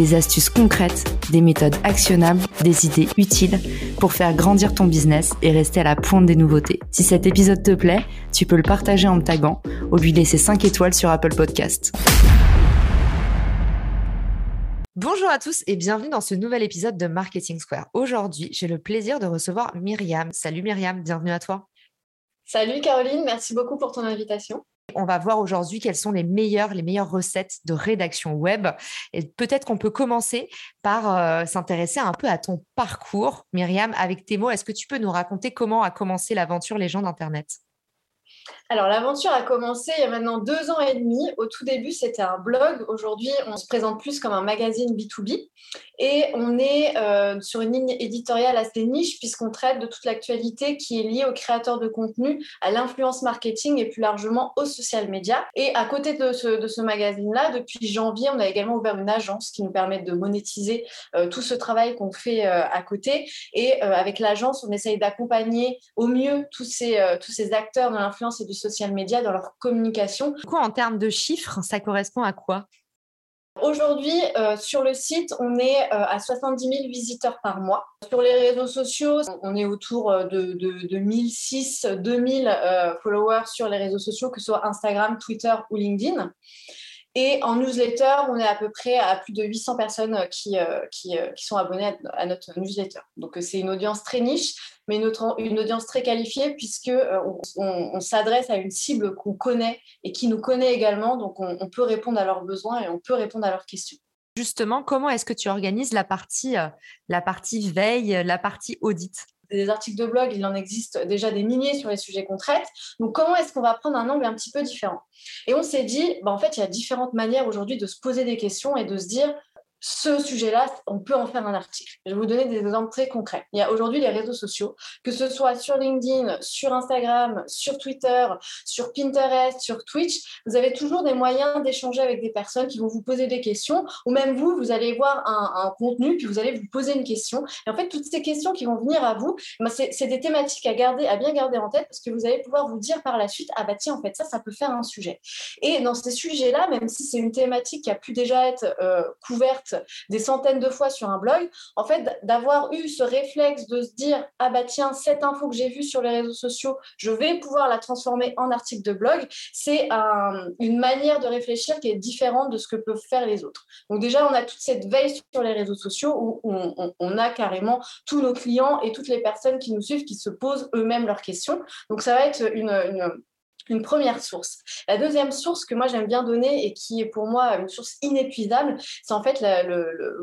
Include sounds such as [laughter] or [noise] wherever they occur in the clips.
des astuces concrètes, des méthodes actionnables, des idées utiles pour faire grandir ton business et rester à la pointe des nouveautés. Si cet épisode te plaît, tu peux le partager en me taguant ou lui laisser 5 étoiles sur Apple Podcast. Bonjour à tous et bienvenue dans ce nouvel épisode de Marketing Square. Aujourd'hui, j'ai le plaisir de recevoir Myriam. Salut Myriam, bienvenue à toi. Salut Caroline, merci beaucoup pour ton invitation. On va voir aujourd'hui quelles sont les meilleures, les meilleures recettes de rédaction web. Et peut-être qu'on peut commencer par euh, s'intéresser un peu à ton parcours. Myriam, avec tes mots, est-ce que tu peux nous raconter comment a commencé l'aventure Légende d'Internet? Alors, l'aventure a commencé il y a maintenant deux ans et demi. Au tout début, c'était un blog. Aujourd'hui, on se présente plus comme un magazine B2B. Et on est euh, sur une ligne éditoriale assez niche, puisqu'on traite de toute l'actualité qui est liée aux créateurs de contenu, à l'influence marketing et plus largement aux social media. Et à côté de ce, magazine-là, depuis janvier, on a également ouvert une agence qui nous permet de monétiser euh, tout ce travail qu'on fait euh, à côté. Et avec l'agence, on essaye d'accompagner au mieux tous ces, tous ces acteurs de l'influence et du social media dans leur communication. Du coup, en termes de chiffres, ça correspond à quoi? Aujourd'hui, euh, sur le site, on est euh, à 70 000 visiteurs par mois. Sur les réseaux sociaux, on est autour euh, de, de, de 1006, 2000 followers sur les réseaux sociaux, que ce soit Instagram, Twitter ou LinkedIn. Et en newsletter, on est à peu près à plus de 800 personnes qui, qui, qui sont abonnées à, notre newsletter. Donc, c'est une audience très niche, mais une, audience très qualifiée puisque on, s'adresse à une cible qu'on connaît et qui nous connaît également. Donc, on, peut répondre à leurs besoins et on peut répondre à leurs questions. Justement, comment est-ce que tu organises la partie, la partie veille, la partie audit? Des articles de blog, il en existe déjà des milliers sur les sujets qu'on traite. Donc, comment est-ce qu'on va prendre un angle un petit peu différent? Et on s'est dit, bah, en fait, il y a différentes manières aujourd'hui de se poser des questions et de se dire, ce sujet-là, on peut en faire un article. Je vais vous donner des exemples très concrets. Il y a aujourd'hui les réseaux sociaux, que ce soit sur LinkedIn, sur Instagram, sur Twitter, sur Pinterest, sur Twitch, vous avez toujours des moyens d'échanger avec des personnes qui vont vous poser des questions, ou même vous, vous allez voir un, contenu, puis vous allez vous poser une question. Et en fait, toutes ces questions qui vont venir à vous, bah, c'est des thématiques à garder, à bien garder en tête, parce que vous allez pouvoir vous dire par la suite, ah bah tiens, en fait, ça, ça peut faire un sujet. Et dans ces sujets-là, même si c'est une thématique qui a pu déjà être euh, couverte des centaines de fois sur un blog, en fait, d'avoir eu ce réflexe de se dire ah bah tiens, cette info que j'ai vue sur les réseaux sociaux, je vais pouvoir la transformer en article de blog, c'est une manière de réfléchir qui est différente de ce que peuvent faire les autres. Donc déjà, on a toute cette veille sur les réseaux sociaux où on, a carrément tous nos clients et toutes les personnes qui nous suivent qui se posent eux-mêmes leurs questions. Donc ça va être une première source. La deuxième source que moi j'aime bien donner et qui est pour moi une source inépuisable, c'est en fait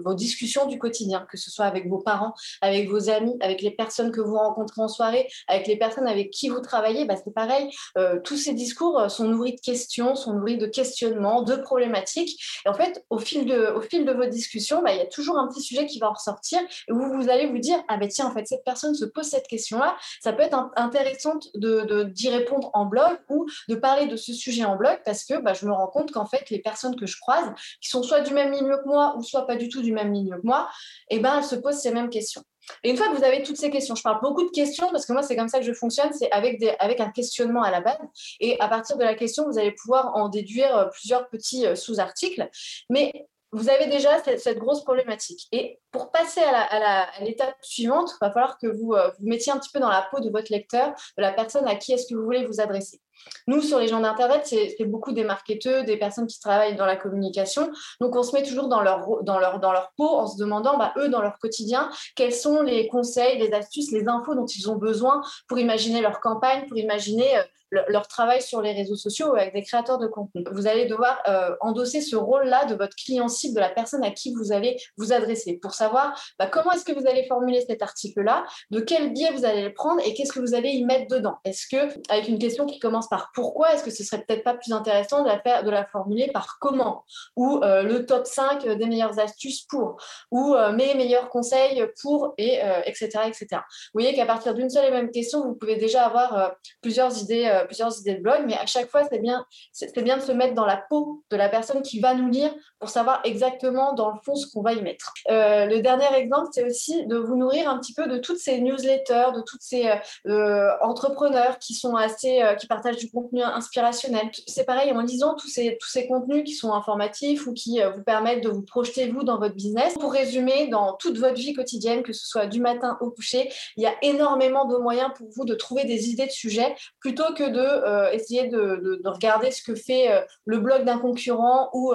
vos discussions du quotidien, que ce soit avec vos parents, avec vos amis, avec les personnes que vous rencontrez en soirée, avec les personnes avec qui vous travaillez. Bah, c'est pareil, euh, tous ces discours euh, sont nourris de questions, sont nourris de questionnements, de problématiques. Et en fait, au fil de, au fil de vos discussions, bah, il y a toujours un petit sujet qui va en ressortir et où vous allez vous dire, ah ben tiens, en fait, cette personne se pose cette question-là, ça peut être intéressant d'y de, d'y répondre en blog ou de parler de ce sujet en blog parce que bah, je me rends compte qu'en fait, les personnes que je croise, qui sont soit du même milieu que moi ou soit pas du tout du même milieu que moi, eh ben, elles se posent ces mêmes questions. Et une fois que vous avez toutes ces questions, je parle beaucoup de questions parce que moi, c'est comme ça que je fonctionne, c'est avec, avec un questionnement à la base. Et à partir de la question, vous allez pouvoir en déduire euh, plusieurs petits euh, sous-articles. Mais vous avez déjà cette, grosse problématique. Et pour passer à l'étape suivante, il va falloir que vous euh, vous mettiez un petit peu dans la peau de votre lecteur, de la personne à qui est-ce que vous voulez vous adresser. Nous, sur les gens d'Internet, c'est beaucoup des marketeurs, des personnes qui travaillent dans la communication. Donc, on se met toujours dans leur, peau en se demandant, bah, eux, dans leur quotidien, quels sont les conseils, les astuces, les infos dont ils ont besoin pour imaginer leur campagne, pour imaginer leur travail sur les réseaux sociaux avec des créateurs de contenu. Vous allez devoir euh, endosser ce rôle-là de votre client cible, de la personne à qui vous allez vous adresser pour savoir bah, comment est-ce que vous allez formuler cet article-là, de quel biais vous allez le prendre et qu'est-ce que vous allez y mettre dedans. Est-ce que, avec une question qui commence par pourquoi, est-ce que ce serait peut-être pas plus intéressant de la, faire, de la formuler par comment ou euh, le top 5 des meilleures astuces pour ou euh, mes meilleurs conseils pour et etc., etc. Vous voyez qu'à partir d'une seule et même question, vous pouvez déjà avoir plusieurs idées, plusieurs idées de blog, mais à chaque fois, c'est bien, bien de se mettre dans la peau de la personne qui va nous lire pour savoir exactement dans le fond ce qu'on va y mettre. Euh, le dernier exemple, c'est aussi de vous nourrir un petit peu de toutes ces newsletters, de toutes ces euh, entrepreneurs qui sont assez, euh, qui partagent du contenu inspirationnel. C'est pareil en lisant tous ces, tous ces contenus qui sont informatifs ou qui vous permettent de vous projeter vous dans votre business. Pour résumer, dans toute votre vie quotidienne, que ce soit du matin au coucher, il y a énormément de moyens pour vous de trouver des idées de sujets plutôt que de essayer de, de, regarder ce que fait le blog d'un concurrent ou,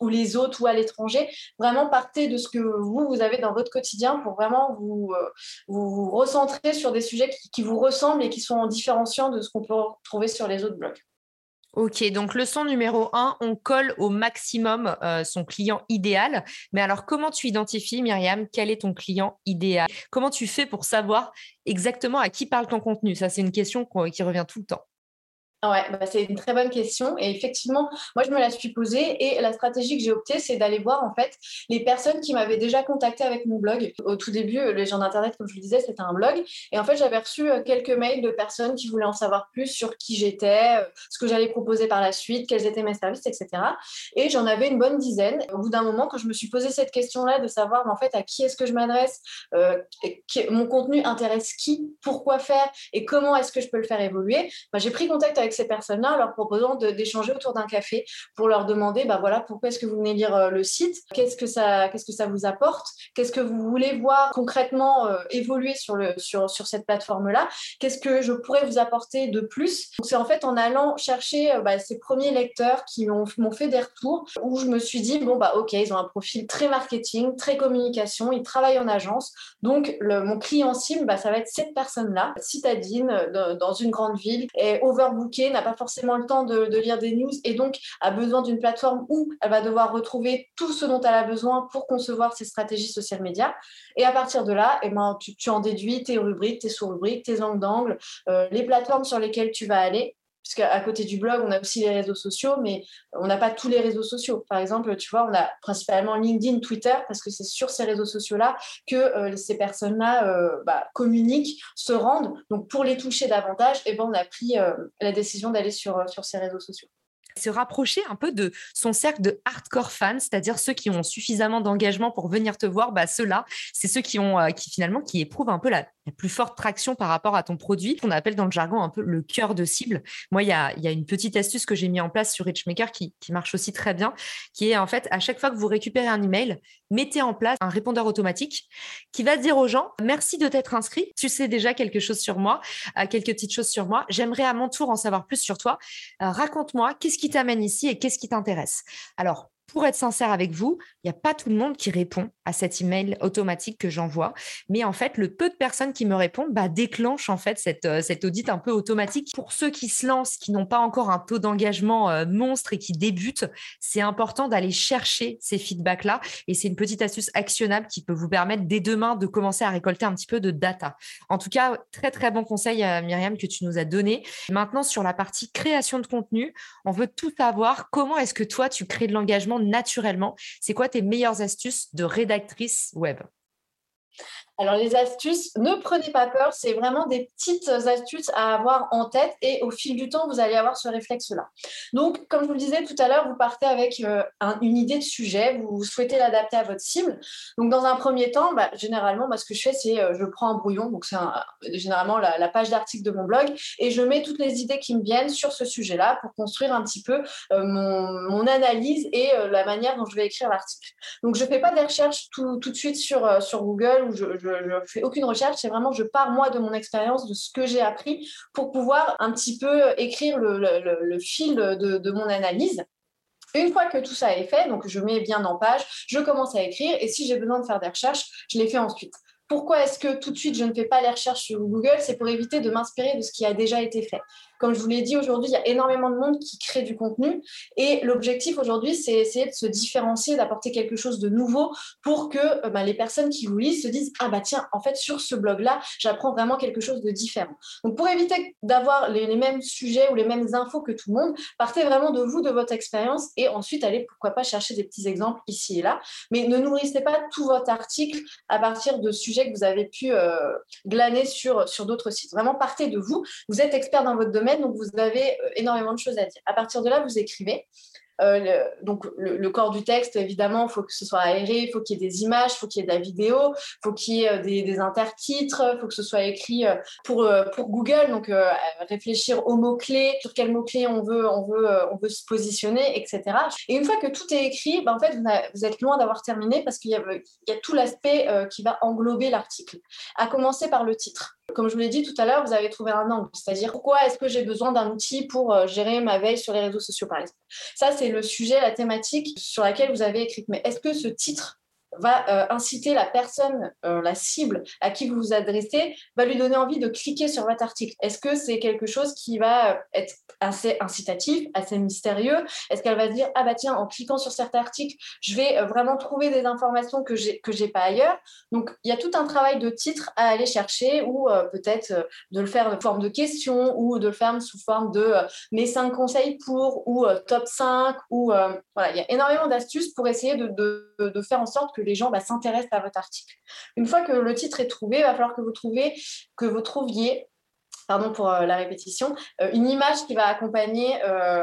ou les autres ou à l'étranger. Vraiment, partez de ce que vous, avez dans votre quotidien pour vraiment vous, euh, vous recentrer sur des sujets qui, qui, vous ressemblent et qui sont différenciants de ce qu'on peut trouver sur les autres blogs. Ok, donc leçon numéro un, on colle au maximum euh, son client idéal. Mais alors, comment tu identifies, Myriam, quel est ton client idéal? Comment tu fais pour savoir exactement à qui parle ton contenu? Ça, c'est une question qui revient tout le temps. Ouais, bah c'est une très bonne question. Et effectivement, moi, je me la suis posée et la stratégie que j'ai optée, c'est d'aller voir en fait les personnes qui m'avaient déjà contacté avec mon blog. Au tout début, les gens d'Internet, comme je le disais, c'était un blog. Et en fait, j'avais reçu euh, quelques mails de personnes qui voulaient en savoir plus sur qui j'étais, euh, ce que j'allais proposer par la suite, quels étaient mes services, etc. Et j'en avais une bonne dizaine. Au bout d'un moment, quand je me suis posé cette question-là de savoir en fait à qui est-ce que je m'adresse, euh, mon contenu intéresse qui, pourquoi faire et comment est-ce que je peux le faire évoluer, bah, j'ai pris contact avec ces personnes-là en leur proposant d'échanger autour d'un café pour leur demander bah voilà, pourquoi est-ce que vous venez lire euh, le site, qu'est-ce que ça, que ça vous apporte, qu'est-ce que vous voulez voir concrètement euh, évoluer sur, le, sur, sur cette plateforme-là, qu'est-ce que je pourrais vous apporter de plus? C'est en fait en allant chercher euh, bah, ces premiers lecteurs qui m'ont fait des retours où je me suis dit, bon, bah ok, ils ont un profil très marketing, très communication, ils travaillent en agence. Donc, mon client cible, bah, ça va être cette personne-là, citadine, dans une grande ville, est n'a pas forcément le temps de, lire des news et donc a besoin d'une plateforme où elle va devoir retrouver tout ce dont elle a besoin pour concevoir ses stratégies social médias. Et à partir de là, eh ben, tu, en déduis tes rubriques, tes sous-rubriques, tes angles d'angle, euh, les plateformes sur lesquelles tu vas aller puisqu'à côté du blog, on a aussi les réseaux sociaux, mais on n'a pas tous les réseaux sociaux. Par exemple, tu vois, on a principalement LinkedIn, Twitter, parce que c'est sur ces réseaux sociaux-là que euh, ces personnes-là euh, bah, communiquent, se rendent. Donc, pour les toucher davantage, eh ben, on a pris euh, la décision d'aller sur, sur ces réseaux sociaux se rapprocher un peu de son cercle de hardcore fans, c'est-à-dire ceux qui ont suffisamment d'engagement pour venir te voir, bah ceux-là, c'est ceux qui ont qui finalement qui éprouvent un peu la, plus forte traction par rapport à ton produit, qu'on appelle dans le jargon un peu le cœur de cible. Moi, il y a, une petite astuce que j'ai mis en place sur Richmaker qui, qui marche aussi très bien, qui est en fait, à chaque fois que vous récupérez un email, mettez en place un répondeur automatique qui va dire aux gens, merci de t'être inscrit, tu sais déjà quelque chose sur moi, euh, quelques petites choses sur moi, j'aimerais à mon tour en savoir plus sur toi, euh, raconte-moi qu'est-ce qui t'amène ici et qu'est-ce qui t'intéresse? Alors, pour être sincère avec vous, il n'y a pas tout le monde qui répond à cet email automatique que j'envoie. Mais en fait, le peu de personnes qui me répondent bah, déclenche en fait cette, euh, cette audit un peu automatique. Pour ceux qui se lancent, qui n'ont pas encore un taux d'engagement euh, monstre et qui débutent, c'est important d'aller chercher ces feedbacks-là. Et c'est une petite astuce actionnable qui peut vous permettre dès demain de commencer à récolter un petit peu de data. En tout cas, très très bon conseil, euh, Myriam, que tu nous as donné. Maintenant, sur la partie création de contenu, on veut tout savoir. Comment est-ce que toi, tu crées de l'engagement naturellement. C'est quoi tes meilleures astuces de rédactrice web? Alors les astuces, ne prenez pas peur, c'est vraiment des petites astuces à avoir en tête et au fil du temps, vous allez avoir ce réflexe-là. Donc, comme je vous le disais tout à l'heure, vous partez avec euh, une idée de sujet, vous souhaitez l'adapter à votre cible. Donc, dans un premier temps, bah, généralement, ce que je fais, c'est euh, je prends un brouillon, donc c'est généralement la, page d'article de mon blog, et je mets toutes les idées qui me viennent sur ce sujet-là pour construire un petit peu euh, mon, analyse et la manière dont je vais écrire l'article. Donc, je ne fais pas des recherches tout, de suite sur, Google ou ne fais aucune recherche, c'est vraiment je pars moi de mon expérience, de ce que j'ai appris pour pouvoir un petit peu écrire le, fil de, mon analyse. Une fois que tout ça est fait, donc je mets bien en page, je commence à écrire et si j'ai besoin de faire des recherches, je les fais ensuite. Pourquoi est-ce que tout de suite je ne fais pas les recherches sur Google? C'est pour éviter de m'inspirer de ce qui a déjà été fait. Comme je vous l'ai dit aujourd'hui, il y a énormément de monde qui crée du contenu et l'objectif aujourd'hui, c'est essayer de se différencier, d'apporter quelque chose de nouveau pour que euh, bah, les personnes qui vous lisent se disent ah bah tiens, en fait sur ce blog-là, j'apprends vraiment quelque chose de différent. Donc pour éviter d'avoir les, mêmes sujets ou les mêmes infos que tout le monde, partez vraiment de vous, de votre expérience et ensuite allez pourquoi pas chercher des petits exemples ici et là, mais ne nourrissez pas tout votre article à partir de sujets que vous avez pu euh, glaner sur, sur d'autres sites. Vraiment partez de vous. Vous êtes expert dans votre domaine, donc vous avez euh, énormément de choses à dire. À partir de là, vous écrivez. Euh, donc le, corps du texte, évidemment, il faut que ce soit aéré, il faut qu'il y ait des images, il faut qu'il y ait de la vidéo, il faut qu'il y ait euh, des, intertitres, il faut que ce soit écrit pour, Google, donc réfléchir aux mots-clés, sur quels mots-clés on veut, se positionner, etc. Et une fois que tout est écrit, ben, en fait, vous, êtes loin d'avoir terminé parce qu'il y, a tout l'aspect qui va englober l'article, à commencer par le titre. Comme je vous l'ai dit tout à l'heure, vous avez trouvé un angle, c'est-à-dire pourquoi est-ce que j'ai besoin d'un outil pour euh, gérer ma veille sur les réseaux sociaux, par exemple? Ça, c'est le sujet, la thématique sur laquelle vous avez écrit. Mais est-ce que ce titre va euh, inciter la personne, euh, la cible à qui vous vous adressez, va lui donner envie de cliquer sur votre article. Est-ce que c'est quelque chose qui va euh, être assez incitatif, assez mystérieux? Est-ce qu'elle va se dire ah bah tiens en cliquant sur cet article, je vais vraiment trouver des informations que j'ai que j'ai pas ailleurs. Donc il y a tout un travail de titre à aller chercher ou peut-être de le faire de forme de question ou de le faire sous forme de mes cinq conseils pour ou top 5 ou voilà il y a énormément d'astuces pour essayer de, de, de faire en sorte que les gens bah, s'intéressent à votre article. Une fois que le titre est trouvé, il va falloir que vous, trouviez, que vous trouviez pardon pour euh, la répétition, euh, une image qui va accompagner euh,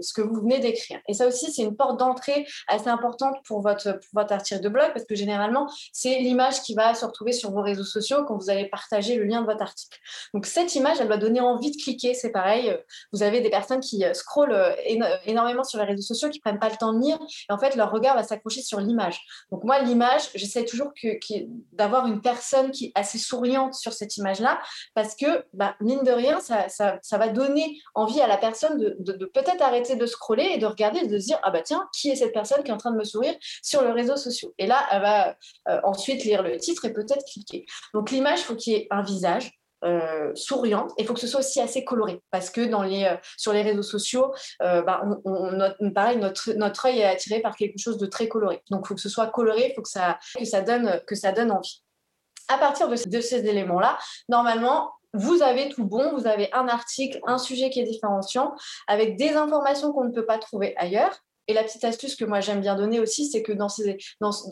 ce que vous venez d'écrire. Et ça aussi, c'est une porte d'entrée assez importante pour votre, pour votre article de blog, parce que généralement, c'est l'image qui va se retrouver sur vos réseaux sociaux quand vous allez partager le lien de votre article. Donc cette image, elle va donner envie de cliquer. C'est pareil, vous avez des personnes qui scrollent énormément sur les réseaux sociaux, qui prennent pas le temps de lire, et en fait, leur regard va s'accrocher sur l'image. Donc moi, l'image, j'essaie toujours d'avoir une personne qui est assez souriante sur cette image-là, parce que bah, mine de rien, ça, va donner envie à la personne de, peut-être arrêter de scroller et de regarder et de se dire Ah bah tiens, qui est cette personne qui est en train de me sourire sur le réseau social Et là, elle va euh, ensuite lire le titre et peut-être cliquer. Donc l'image, il faut qu'il y ait un visage. Euh, souriant et il faut que ce soit aussi assez coloré parce que dans les, euh, sur les réseaux sociaux, bah, on, pareil, notre, œil est attiré par quelque chose de très coloré. Donc il faut que ce soit coloré, il faut que ça, que, ça donne, que ça donne envie. À partir de ces éléments-là, normalement, vous avez tout bon, vous avez un article, un sujet qui est différenciant, avec des informations qu'on ne peut pas trouver ailleurs. Et la petite astuce que moi j'aime bien donner aussi, c'est que dans,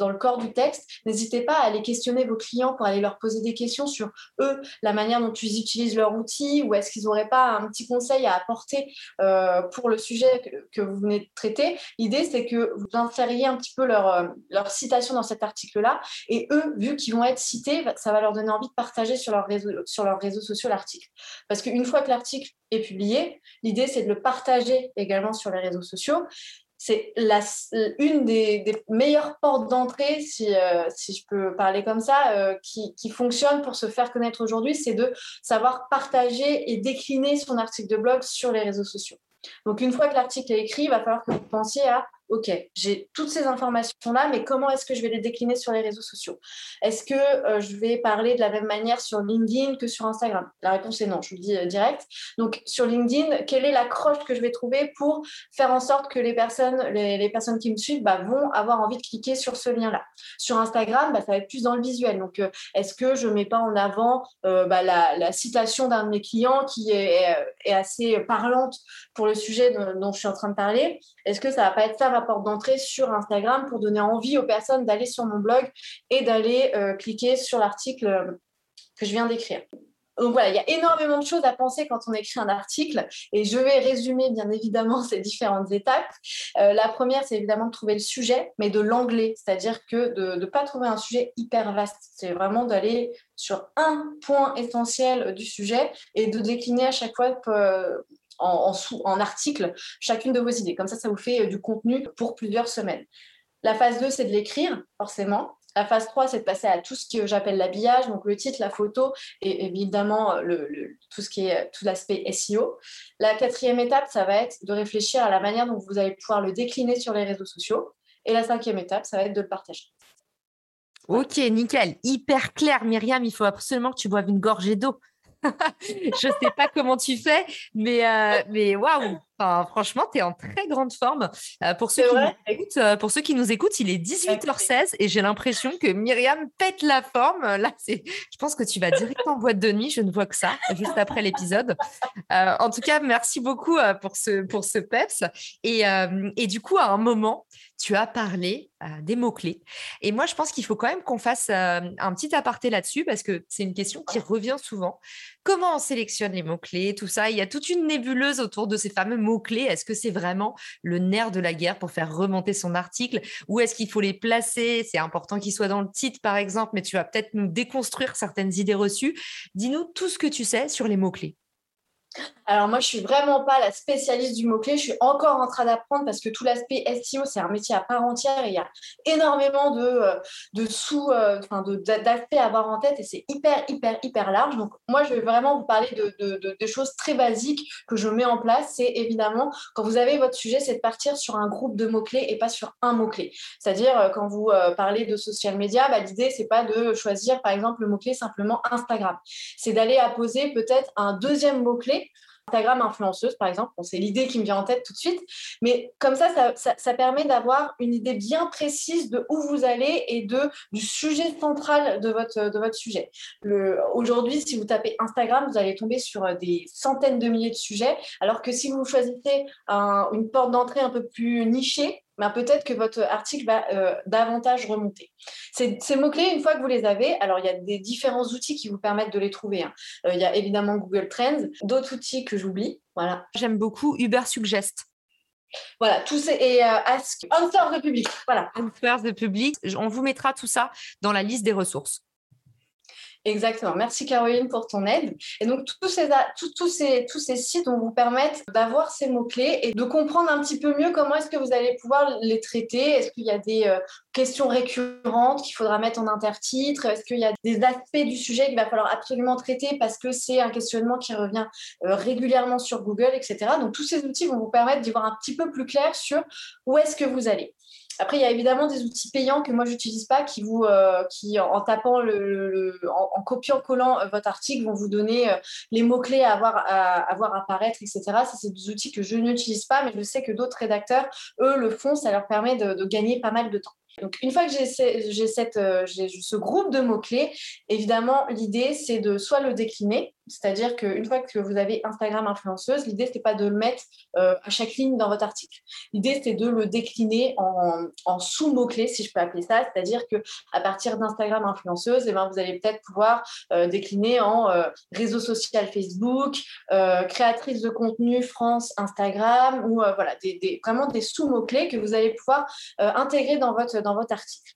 le corps du texte, n'hésitez pas à aller questionner vos clients pour aller leur poser des questions sur eux, la manière dont ils utilisent leur outil, ou est-ce qu'ils n'auraient pas un petit conseil à apporter euh, pour le sujet que, vous venez de traiter. L'idée, c'est que vous insériez un petit peu leur, euh, citation dans cet article-là, et eux, vu qu'ils vont être cités, ça va leur donner envie de partager sur leurs réseaux, sur leurs réseaux sociaux l'article. Parce qu'une fois que l'article est publié, l'idée, c'est de le partager également sur les réseaux sociaux c'est une des, meilleures portes d'entrée, si, euh, si, je peux parler comme ça, euh, qui, qui, fonctionne pour se faire connaître aujourd'hui, c'est de savoir partager et décliner son article de blog sur les réseaux sociaux. Donc, une fois que l'article est écrit, il va falloir que vous pensiez à OK, j'ai toutes ces informations-là, mais comment est-ce que je vais les décliner sur les réseaux sociaux? Est-ce que euh, je vais parler de la même manière sur LinkedIn que sur Instagram? La réponse est non, je vous le dis euh, direct. Donc, sur LinkedIn, quelle est l'accroche que je vais trouver pour faire en sorte que les personnes, qui me suivent bah, vont avoir envie de cliquer sur ce lien-là? Sur Instagram, bah, ça va être plus dans le visuel. Donc, euh, est-ce que je ne mets pas en avant bah, la, citation d'un de mes clients qui est, assez parlante pour le sujet dont je suis en train de parler? Est-ce que ça va pas être ça porte d'entrée sur Instagram pour donner envie aux personnes d'aller sur mon blog et d'aller euh, cliquer sur l'article euh, que je viens d'écrire? Donc voilà, il y a énormément de choses à penser quand on écrit un article et je vais résumer bien évidemment [laughs] ces différentes étapes. Euh, la première, c'est évidemment de trouver le sujet, mais de l'anglais, c'est-à-dire que de ne pas trouver un sujet hyper vaste. C'est vraiment d'aller sur un point essentiel du sujet et de décliner à chaque fois en, en, article chacune de vos idées. Comme ça, ça vous fait euh, du contenu pour plusieurs semaines. La phase 2, c'est de l'écrire, forcément. La phase 3, c'est de passer à tout ce que j'appelle l'habillage, donc le titre, la photo et évidemment le, tout ce qui est tout l'aspect SEO. La quatrième étape, ça va être de réfléchir à la manière dont vous allez pouvoir le décliner sur les réseaux sociaux. Et la cinquième étape, ça va être de le partager. Ok, nickel. Hyper clair, Myriam. Il faut absolument que tu boives une gorgée d'eau. [laughs] je sais pas comment tu fais, mais, euh, mais waouh! Franchement, tu es en très grande forme. Euh, pour, ceux qui nous écoutent, euh, pour ceux qui nous écoutent, il est 18h16 et j'ai l'impression que Myriam pète la forme. Là, je pense que tu vas direct en boîte de nuit. Je ne vois que ça, juste après l'épisode. en tout cas, merci beaucoup pour ce, pour ce PEPS. Et, et du coup, à un moment, tu as parlé des mots-clés. Et moi, je pense qu'il faut quand même qu'on fasse un petit aparté là-dessus parce que c'est une question qui revient souvent. Comment on sélectionne les mots-clés, tout ça? Il y a toute une nébuleuse autour de ces fameux mots-clés. Est-ce que c'est vraiment le nerf de la guerre pour faire remonter son article? Ou est-ce qu'il faut les placer? C'est important qu'ils soient dans le titre, par exemple, mais tu vas peut-être nous déconstruire certaines idées reçues. Dis-nous tout ce que tu sais sur les mots-clés. Alors moi, je suis vraiment pas la spécialiste du mot-clé. Je suis encore en train d'apprendre parce que tout l'aspect SEO, c'est un métier à part entière et il y a énormément de, euh, de sous, euh, enfin d'aspects à avoir en tête et c'est hyper, hyper, hyper large. Donc moi, je vais vraiment vous parler de, de, choses très basiques que je mets en place. C'est évidemment, quand vous avez votre sujet, c'est de partir sur un groupe de mots-clés et pas sur un mot-clé. C'est-à-dire, euh, quand vous parlez de social media, bah, l'idée, c'est pas de choisir, par exemple, le mot-clé simplement Instagram. C'est d'aller apposer peut-être un deuxième mot-clé Instagram influenceuse, par exemple. c'est l'idée qui me vient en tête tout de suite. Mais comme ça, ça, permet d'avoir une idée bien précise de où vous allez et de, du sujet central de votre, sujet. Aujourd'hui, si vous tapez Instagram, vous allez tomber sur euh, des centaines de milliers de sujets, alors que si vous choisissez une porte d'entrée un peu plus nichée, ben, peut-être que votre article va euh, davantage remonter. Ces, mots-clés, une fois que vous les avez, alors il y a des différents outils qui vous permettent de les trouver. Hein. Euh, il y a évidemment Google Trends, d'autres outils que j'oublie. Voilà. J'aime beaucoup Uber Suggest. Voilà, tout ces, et euh, Ask, Answer the Public. Voilà. Answer the Public. On vous mettra tout ça dans la liste des ressources. Exactement. Merci Caroline pour ton aide. Et donc, tous ces, tous, ces, tous ces sites vont vous permettre d'avoir ces mots-clés et de comprendre un petit peu mieux comment est-ce que vous allez pouvoir les traiter. Est-ce qu'il y a des euh, questions récurrentes qu'il faudra mettre en intertitre? Est-ce qu'il y a des aspects du sujet qu'il va falloir absolument traiter parce que c'est un questionnement qui revient euh, régulièrement sur Google, etc. Donc, tous ces outils vont vous permettre d'y voir un petit peu plus clair sur où est-ce que vous allez. Après, il y a évidemment des outils payants que moi, je n'utilise pas, qui, vous, euh, qui en tapant, le, en, copiant-collant euh, votre article, vont vous donner euh, les mots-clés à avoir, à, voir apparaître, etc. Ça, c'est des outils que je n'utilise pas, mais je sais que d'autres rédacteurs, eux, le font. Ça leur permet de gagner pas mal de temps. Donc, une fois que j'ai ce groupe de mots-clés, évidemment, l'idée, c'est de soit le décliner, c'est-à-dire qu'une fois que vous avez Instagram influenceuse, l'idée, ce n'est pas de le mettre euh, à chaque ligne dans votre article. L'idée, c'est de le décliner en, sous-mots-clés, si je peux appeler ça, c'est-à-dire qu'à partir d'Instagram influenceuse, eh ben, vous allez peut-être pouvoir euh, décliner en réseau social Facebook, créatrice de contenu France Instagram, ou voilà, vraiment des sous-mots-clés que vous allez pouvoir intégrer dans votre article.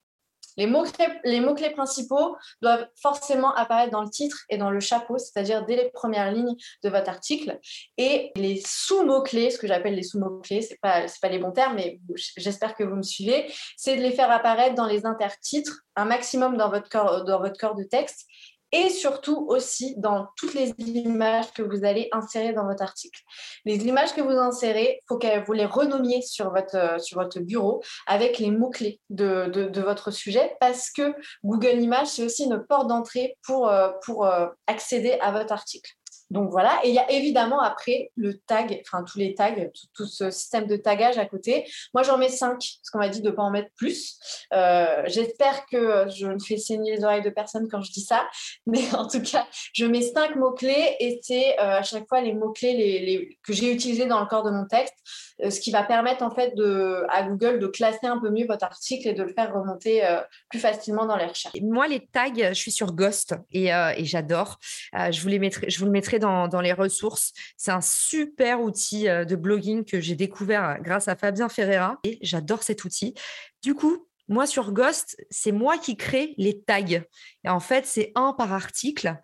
Les mots-clés mots principaux doivent forcément apparaître dans le titre et dans le chapeau, c'est-à-dire dès les premières lignes de votre article. Et les sous-mots-clés, ce que j'appelle les sous-mots-clés, ce n'est pas, pas les bons termes, mais j'espère que vous me suivez, c'est de les faire apparaître dans les intertitres, un maximum dans votre corps de texte et surtout aussi dans toutes les images que vous allez insérer dans votre article. Les images que vous insérez, il faut que vous les renommiez sur votre, euh, sur votre bureau avec les mots-clés de, de, votre sujet parce que Google Images, c'est aussi une porte d'entrée pour, euh, pour euh, accéder à votre article. Donc voilà, et il y a évidemment après le tag, enfin tous les tags, tout, ce système de tagage à côté. Moi j'en mets cinq, parce qu'on m'a dit de ne pas en mettre plus. Euh, j'espère que je ne fais saigner les oreilles de personne quand je dis ça, mais [laughs] en tout cas, je mets cinq mots-clés et c'est euh, à chaque fois les mots-clés que j'ai utilisés dans le corps de mon texte, euh, ce qui va permettre en fait à Google de classer un peu mieux votre article et de le faire remonter plus facilement dans les recherches. Moi les tags, je suis sur Ghost et, et j'adore. je, vous les mettrai, je vous le mettrai dans, les ressources. C'est un super outil euh, de blogging que j'ai découvert euh, grâce à Fabien Ferreira et j'adore cet outil. Du coup, moi, sur Ghost, c'est moi qui crée les tags. Et en fait, c'est un par article.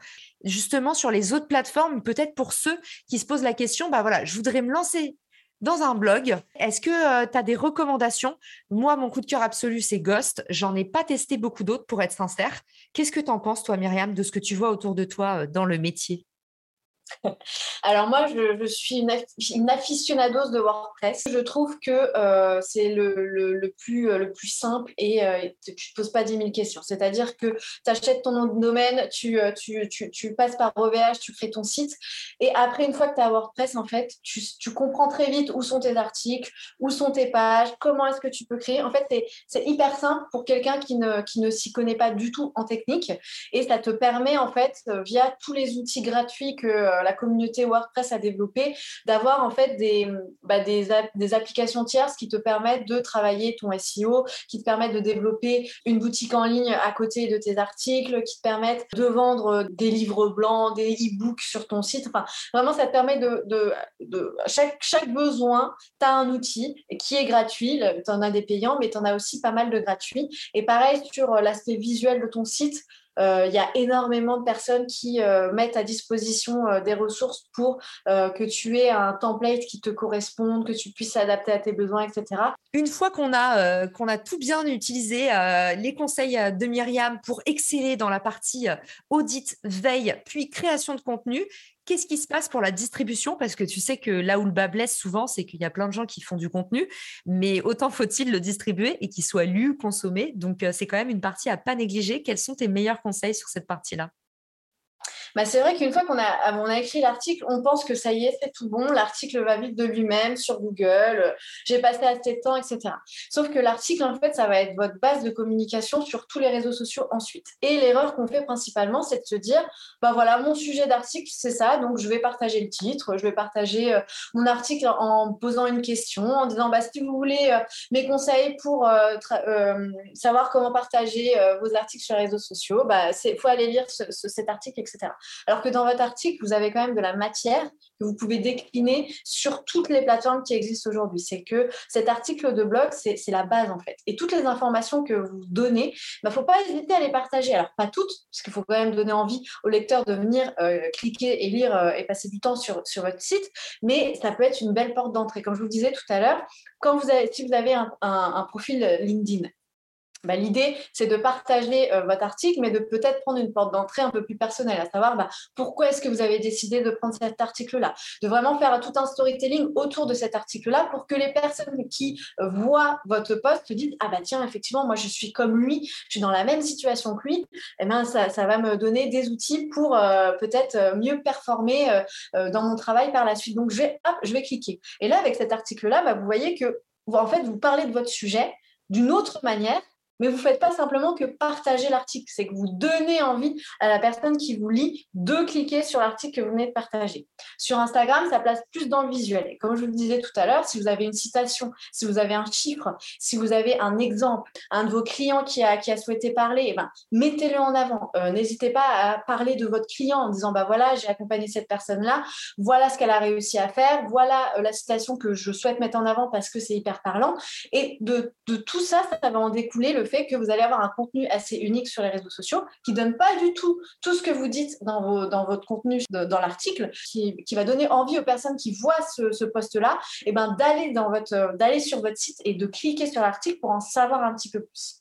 Justement, sur les autres plateformes, peut-être pour ceux qui se posent la question, bah voilà, je voudrais me lancer dans un blog. Est-ce que euh, tu as des recommandations? Moi, mon coup de cœur absolu, c'est Ghost. J'en ai pas testé beaucoup d'autres pour être sincère. Qu'est-ce que tu en penses, toi, Myriam, de ce que tu vois autour de toi dans le métier? [laughs] Alors moi, je, suis une, une, aficionados de WordPress. Je trouve que euh, c'est le, plus, euh, le plus simple et euh, tu ne te poses pas 10 000 questions. C'est-à-dire que tu achètes ton nom de domaine, tu, tu, passes par OVH, tu crées ton site. Et après, une fois que tu as WordPress, en fait, tu, comprends très vite où sont tes articles, où sont tes pages, comment est-ce que tu peux créer. En fait, c'est hyper simple pour quelqu'un qui ne, qui ne s'y connaît pas du tout en technique. Et ça te permet, en fait, via tous les outils gratuits que la communauté WordPress a développé, d'avoir en fait des, bah, des, applications tierces qui te permettent de travailler ton SEO, qui te permettent de développer une boutique en ligne à côté de tes articles, qui te permettent de vendre des livres blancs, des e-books sur ton site. Enfin, vraiment, ça te permet de, chaque, chaque besoin, tu as un outil qui est gratuit. Tu en as des payants, mais tu en as aussi pas mal de gratuits. Et pareil sur l'aspect visuel de ton site, euh, il y a énormément de personnes qui euh, mettent à disposition euh, des ressources pour que tu aies un template qui te corresponde, que tu puisses s'adapter à tes besoins, etc. Une fois qu'on a, qu'on a tout bien utilisé, les conseils de Myriam pour exceller dans la partie audit, veille, puis création de contenu, Qu'est-ce qui se passe pour la distribution? Parce que tu sais que là où le bas blesse souvent, c'est qu'il y a plein de gens qui font du contenu, mais autant faut-il le distribuer et qu'il soit lu, consommé. Donc, euh, c'est quand même une partie à pas négliger. Quels sont tes meilleurs conseils sur cette partie-là? Bah, c'est vrai qu'une fois qu'on a, on a écrit l'article, on pense que ça y est, c'est tout bon, l'article va vite de lui-même sur Google, j'ai passé assez de temps, etc. Sauf que l'article, en fait, ça va être votre base de communication sur tous les réseaux sociaux ensuite. Et l'erreur qu'on fait principalement, c'est de se dire, bah voilà, mon sujet d'article, c'est ça, donc je vais partager le titre, je vais partager euh, mon article en posant une question, en disant, bah, si vous voulez euh, mes conseils pour euh, savoir comment partager vos articles sur les réseaux sociaux, bah, faut aller lire cet article, etc. Alors que dans votre article, vous avez quand même de la matière que vous pouvez décliner sur toutes les plateformes qui existent aujourd'hui. C'est que cet article de blog, c'est la base en fait. Et toutes les informations que vous donnez, il bah, ne faut pas hésiter à les partager. Alors pas toutes, parce qu'il faut quand même donner envie au lecteur de venir euh, cliquer et lire euh, et passer du temps sur, votre site, mais ça peut être une belle porte d'entrée. Comme je vous disais tout à l'heure, quand vous avez, si vous avez un profil LinkedIn, bah, l'idée, c'est de partager euh, votre article, mais de peut-être prendre une porte d'entrée un peu plus personnelle, à savoir bah, pourquoi est-ce que vous avez décidé de prendre cet article-là, de vraiment faire tout un storytelling autour de cet article-là pour que les personnes qui euh, voient votre post se disent ah bah tiens effectivement moi je suis comme lui, je suis dans la même situation que lui, et eh ben ça, ça, va me donner des outils pour euh, peut-être mieux performer dans mon travail par la suite. Donc je vais hop, je vais cliquer. Et là avec cet article-là, bah, vous voyez que en fait vous parlez de votre sujet d'une autre manière mais vous ne faites pas simplement que partager l'article, c'est que vous donnez envie à la personne qui vous lit de cliquer sur l'article que vous venez de partager. Sur Instagram, ça place plus dans le visuel. Et comme je vous le disais tout à l'heure, si vous avez une citation, si vous avez un chiffre, si vous avez un exemple, un de vos clients qui a, qui a souhaité parler, eh ben, mettez-le en avant. Euh, n'hésitez pas à parler de votre client en disant, bah voilà, j'ai accompagné cette personne-là, voilà ce qu'elle a réussi à faire, voilà euh, la citation que je souhaite mettre en avant parce que c'est hyper parlant. Et de, de tout ça, ça va en découler le fait que vous allez avoir un contenu assez unique sur les réseaux sociaux qui ne donne pas du tout tout ce que vous dites dans, vos, dans votre contenu, dans l'article, qui, qui, va donner envie aux personnes qui voient ce, ce post-là et eh ben, d'aller, dans votre, d'aller sur votre site et de cliquer sur l'article pour en savoir un petit peu plus.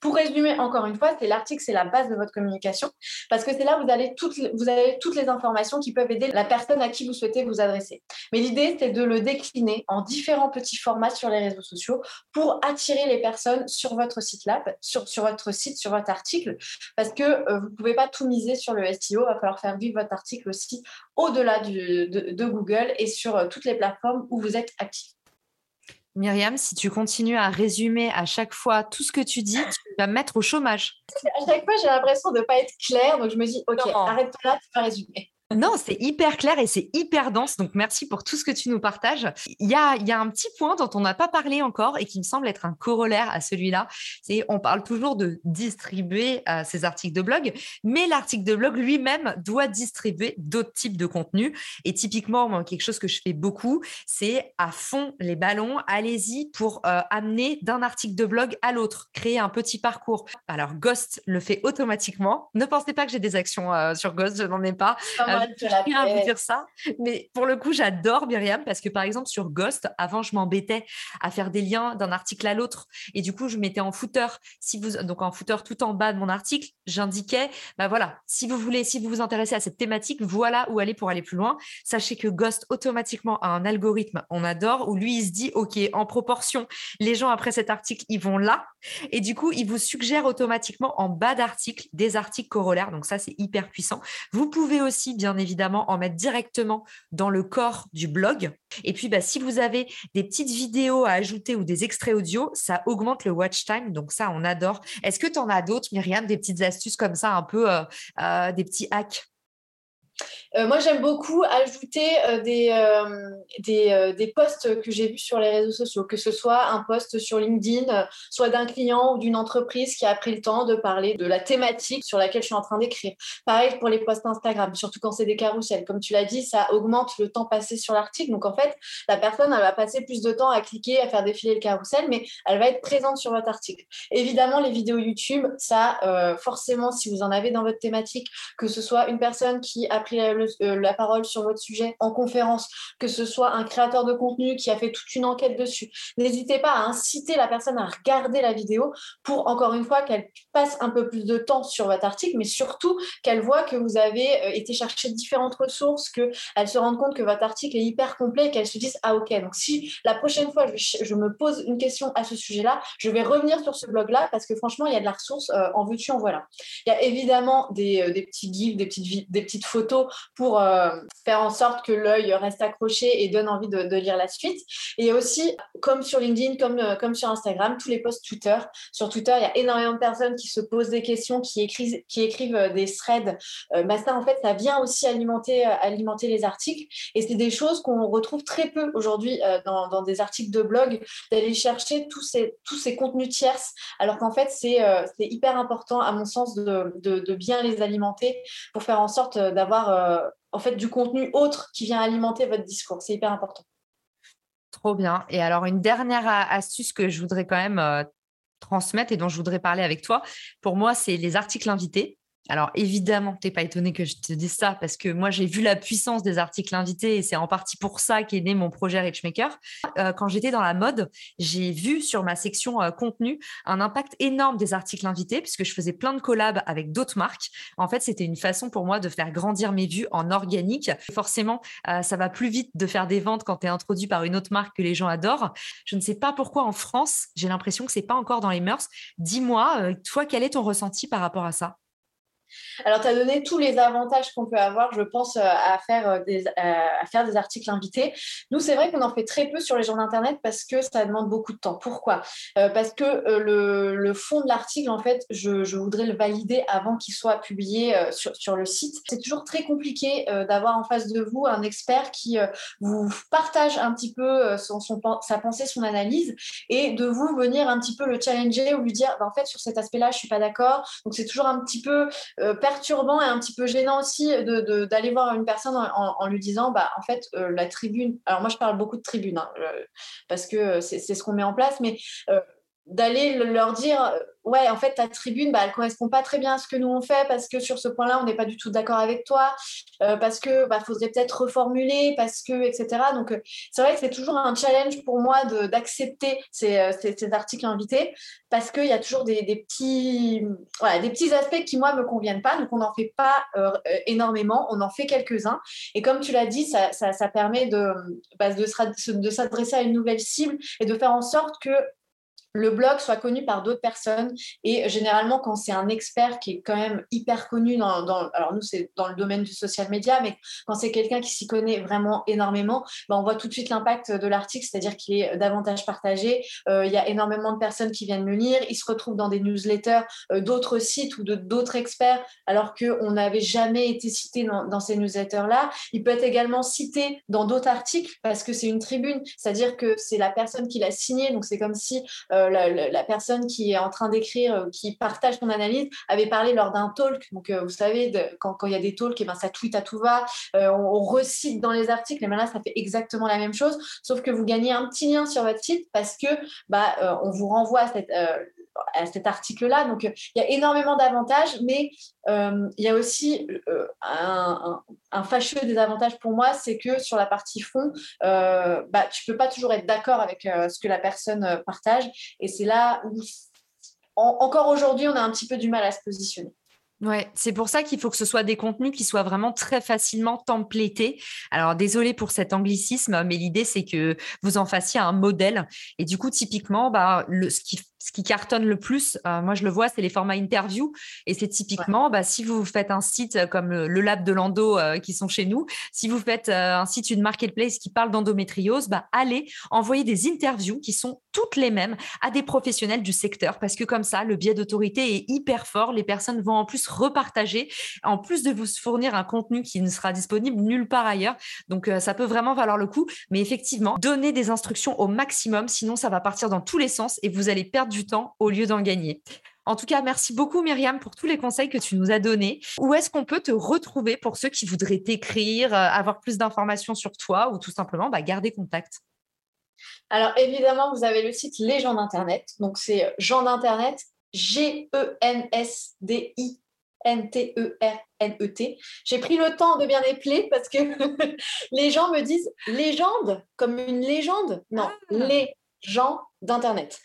Pour résumer encore une fois, c'est l'article, c'est la base de votre communication parce que c'est là où vous, allez toutes, avez toutes les informations qui peuvent aider la personne à qui vous souhaitez vous adresser. Mais l'idée, c'est de le décliner en différents petits formats sur les réseaux sociaux pour attirer les personnes sur votre site là, sur, votre site, sur votre article, parce que euh, vous ne pouvez pas tout miser sur le SEO, il va falloir faire vivre votre article aussi au-delà de, de, Google et sur euh, toutes les plateformes où vous êtes actif. Myriam, si tu continues à résumer à chaque fois tout ce que tu dis, tu vas me mettre au chômage. À chaque fois, j'ai l'impression de ne pas être claire, donc je me dis, OK, arrête-toi là, tu vas résumer. Non, c'est hyper clair et c'est hyper dense. Donc, merci pour tout ce que tu nous partages. Il y a, y a un petit point dont on n'a pas parlé encore et qui me semble être un corollaire à celui-là. C'est on parle toujours de distribuer euh, ces articles de blog, mais l'article de blog lui-même doit distribuer d'autres types de contenus. Et typiquement, quelque chose que je fais beaucoup, c'est à fond les ballons. Allez-y pour euh, amener d'un article de blog à l'autre, créer un petit parcours. Alors, Ghost le fait automatiquement. Ne pensez pas que j'ai des actions euh, sur Ghost, je n'en ai pas. Je tiens à vous dire ça. Mais pour le coup, j'adore Myriam parce que par exemple sur Ghost, avant je m'embêtais à faire des liens d'un article à l'autre et du coup je mettais en footer. Si vous donc en footer tout en bas de mon article, j'indiquais, bah voilà, si vous voulez, si vous vous intéressez à cette thématique, voilà où aller pour aller plus loin. Sachez que Ghost automatiquement a un algorithme, on adore, où lui il se dit, ok, en proportion, les gens après cet article ils vont là et du coup il vous suggère automatiquement en bas d'article des articles corollaires. Donc ça c'est hyper puissant. Vous pouvez aussi bien évidemment en mettre directement dans le corps du blog. Et puis, bah, si vous avez des petites vidéos à ajouter ou des extraits audio, ça augmente le watch time. Donc ça, on adore. Est-ce que tu en as d'autres, Myriam, des petites astuces comme ça, un peu euh, euh, des petits hacks? Euh, moi, j'aime beaucoup ajouter euh, des, euh, des, posts que j'ai vus sur les réseaux sociaux, que ce soit un post sur LinkedIn, soit d'un client ou d'une entreprise qui a pris le temps de parler de la thématique sur laquelle je suis en train d'écrire. Pareil pour les posts Instagram, surtout quand c'est des carousels. Comme tu l'as dit, ça augmente le temps passé sur l'article. Donc, en fait, la personne, elle va passer plus de temps à cliquer, à faire défiler le carrousel, mais elle va être présente sur votre article. Évidemment, les vidéos YouTube, ça, forcément, si vous en avez dans votre thématique, que ce soit une personne qui a pris la euh, la parole sur votre sujet en conférence, que ce soit un créateur de contenu qui a fait toute une enquête dessus. N'hésitez pas à inciter la personne à regarder la vidéo pour, encore une fois, qu'elle passe un peu plus de temps sur votre article, mais surtout qu'elle voit que vous avez euh, été chercher différentes ressources, qu'elle se rende compte que votre article est hyper complet et qu'elle se dise Ah, ok, donc si la prochaine fois je, me pose une question à ce sujet-là, je vais revenir sur ce blog-là parce que franchement, il y a de la ressource euh, en veux-tu, en voilà. Il y a évidemment des, des petits guides, des petites, des petites photos pour euh, faire en sorte que l'œil reste accroché et donne envie de, lire la suite. Et aussi, comme sur LinkedIn, comme, euh, comme sur Instagram, tous les posts Twitter. Sur Twitter, il y a énormément de personnes qui se posent des questions, qui écrivent, euh, des threads. bah ça, en fait, ça vient aussi alimenter, alimenter les articles. Et c'est des choses qu'on retrouve très peu aujourd'hui dans, des articles de blog, d'aller chercher tous ces, tous ces contenus tierces, alors qu'en fait, c'est hyper important, à mon sens, de, de, bien les alimenter pour faire en sorte d'avoir en fait du contenu autre qui vient alimenter votre discours. C'est hyper important. Trop bien. Et alors, une dernière astuce que je voudrais quand même euh, transmettre et dont je voudrais parler avec toi, pour moi, c'est les articles invités. Alors évidemment, tu n'es pas étonné que je te dise ça parce que moi j'ai vu la puissance des articles invités et c'est en partie pour ça qu'est né mon projet Richmaker. Euh, quand j'étais dans la mode, j'ai vu sur ma section euh, contenu un impact énorme des articles invités puisque je faisais plein de collabs avec d'autres marques. En fait, c'était une façon pour moi de faire grandir mes vues en organique. Forcément, euh, ça va plus vite de faire des ventes quand tu es introduit par une autre marque que les gens adorent. Je ne sais pas pourquoi en France, j'ai l'impression que c'est pas encore dans les mœurs. Dis-moi, toi, quel est ton ressenti par rapport à ça? Alors, tu as donné tous les avantages qu'on peut avoir, je pense, euh, à faire euh, des, euh, à faire des articles invités. Nous, c'est vrai qu'on en fait très peu sur les gens d'Internet parce que ça demande beaucoup de temps. Pourquoi? Parce que le, fond de l'article, en fait, je, voudrais le valider avant qu'il soit publié sur, le site. C'est toujours très compliqué d'avoir en face de vous un expert qui vous partage un petit peu sa pensée, son analyse et de vous venir un petit peu le challenger ou lui dire, bah, en fait, sur cet aspect-là, je suis pas d'accord. Donc, c'est toujours un petit peu euh, perturbant et un petit peu gênant aussi d'aller voir une personne en, lui disant bah en fait euh, la tribune alors moi je parle beaucoup de tribune hein, euh, parce que c'est ce qu'on met en place mais d'aller leur dire ouais, en fait, ta tribune, bah, elle correspond pas très bien à ce que nous on fait parce que sur ce point-là, on n'est pas du tout d'accord avec toi, euh, parce que bah, faudrait peut-être reformuler, parce que, etc. Donc, euh, c'est vrai que c'est toujours un challenge pour moi d'accepter ces, euh, ces, articles invités parce qu'il y a toujours des, des petits, voilà, des petits aspects qui, moi, me conviennent pas. Donc, on n'en fait pas énormément, on en fait quelques-uns. Et comme tu l'as dit, ça, ça, ça, permet de, bah, de s'adresser à une nouvelle cible et de faire en sorte que le blog soit connu par d'autres personnes. Et généralement, quand c'est un expert qui est quand même hyper connu dans, alors nous, c'est dans le domaine du social media, mais quand c'est quelqu'un qui s'y connaît vraiment énormément, ben on voit tout de suite l'impact de l'article, c'est-à-dire qu'il est davantage partagé. Euh, il y a énormément de personnes qui viennent le lire. Il se retrouve dans des newsletters euh, d'autres sites ou d'autres experts, alors qu'on n'avait jamais été cité dans, ces newsletters-là. Il peut être également cité dans d'autres articles parce que c'est une tribune, c'est-à-dire que c'est la personne qui l'a signé. Donc c'est comme si euh, euh, la, personne qui est en train d'écrire, euh, qui partage son analyse, avait parlé lors d'un talk. Donc, euh, vous savez, quand, il y a des talks, eh ben, ça tweet à tout va. on, recite dans les articles. Et là, ça fait exactement la même chose, sauf que vous gagnez un petit lien sur votre site parce que bah, on vous renvoie à cette cet article-là. Donc, il y a énormément d'avantages, mais il y a aussi un, un, fâcheux désavantage pour moi, c'est que sur la partie fond, bah, tu peux pas toujours être d'accord avec ce que la personne partage. Et c'est là où, encore aujourd'hui, on a un petit peu du mal à se positionner. Ouais, c'est pour ça qu'il faut que ce soit des contenus qui soient vraiment très facilement templétés. Alors désolé pour cet anglicisme, mais l'idée c'est que vous en fassiez un modèle. Et du coup, typiquement, bah, le, ce qui ce qui cartonne le plus, euh, moi je le vois, c'est les formats interview. Et c'est typiquement, bah, si vous faites un site comme le, Lab de Lando euh, qui sont chez nous, si vous faites euh, un site, une marketplace qui parle d'endométriose, bah, allez envoyer des interviews qui sont toutes les mêmes à des professionnels du secteur. Parce que comme ça, le biais d'autorité est hyper fort. Les personnes vont en plus repartager, en plus de vous fournir un contenu qui ne sera disponible nulle part ailleurs. Donc ça peut vraiment valoir le coup. Mais effectivement, donnez des instructions au maximum, sinon ça va partir dans tous les sens et vous allez perdre du temps au lieu d'en gagner. En tout cas, merci beaucoup Myriam pour tous les conseils que tu nous as donnés. Où est-ce qu'on peut te retrouver pour ceux qui voudraient t'écrire, euh, avoir plus d'informations sur toi ou tout simplement bah, garder contact? Alors évidemment, vous avez le site Les gens d'Internet. Donc c'est gens d'Internet, G-E-N-S-D-I N-T-E-R-N-E-T. J'ai pris le temps de bien épeler parce que [laughs] les gens me disent légende, comme une légende. Non, ah. les gens d'Internet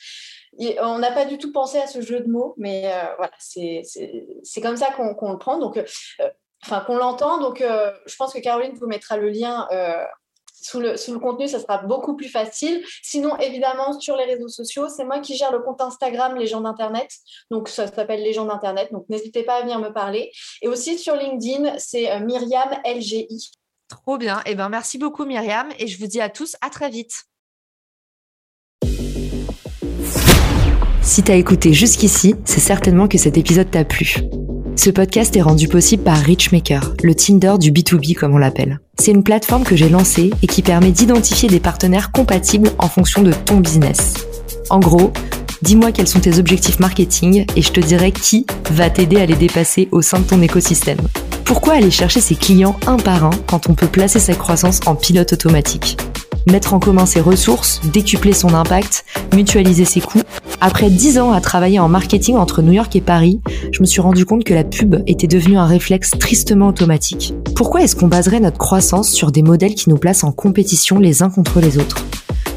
on n'a pas du tout pensé à ce jeu de mots, mais euh, voilà, c'est comme ça qu'on le prend, donc, euh, enfin qu'on l'entend. Donc, euh, je pense que Caroline vous mettra le lien sous le, sous le, contenu, ça sera beaucoup plus facile. Sinon, évidemment, sur les réseaux sociaux, c'est moi qui gère le compte Instagram Les gens d'Internet. Donc, ça s'appelle Les gens d'Internet. Donc, n'hésitez pas à venir me parler. Et aussi sur LinkedIn, c'est Myriam LGI. Trop bien. Eh ben, merci beaucoup, Myriam. Et je vous dis à tous à très vite. Si t'as écouté jusqu'ici, c'est certainement que cet épisode t'a plu. Ce podcast est rendu possible par Richmaker, le Tinder du B2B comme on l'appelle. C'est une plateforme que j'ai lancée et qui permet d'identifier des partenaires compatibles en fonction de ton business. En gros, dis-moi quels sont tes objectifs marketing et je te dirai qui va t'aider à les dépasser au sein de ton écosystème. Pourquoi aller chercher ses clients un par un quand on peut placer sa croissance en pilote automatique? Mettre en commun ses ressources, décupler son impact, mutualiser ses coûts. Après dix ans à travailler en marketing entre New York et Paris, je me suis rendu compte que la pub était devenue un réflexe tristement automatique. Pourquoi est-ce qu'on baserait notre croissance sur des modèles qui nous placent en compétition les uns contre les autres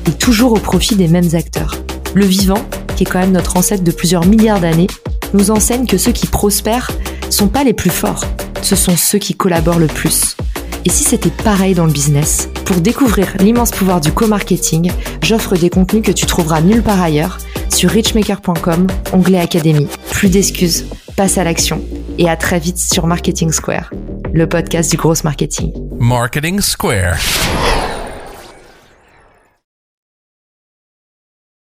Et toujours au profit des mêmes acteurs? Le vivant, qui est quand même notre ancêtre de plusieurs milliards d'années, nous enseigne que ceux qui prospèrent sont pas les plus forts, ce sont ceux qui collaborent le plus. Et si c'était pareil dans le business? Pour découvrir l'immense pouvoir du co-marketing, j'offre des contenus que tu trouveras nulle part ailleurs sur richmaker.com, onglet Académie. Plus d'excuses, passe à l'action et à très vite sur Marketing Square, le podcast du gros marketing. Marketing Square.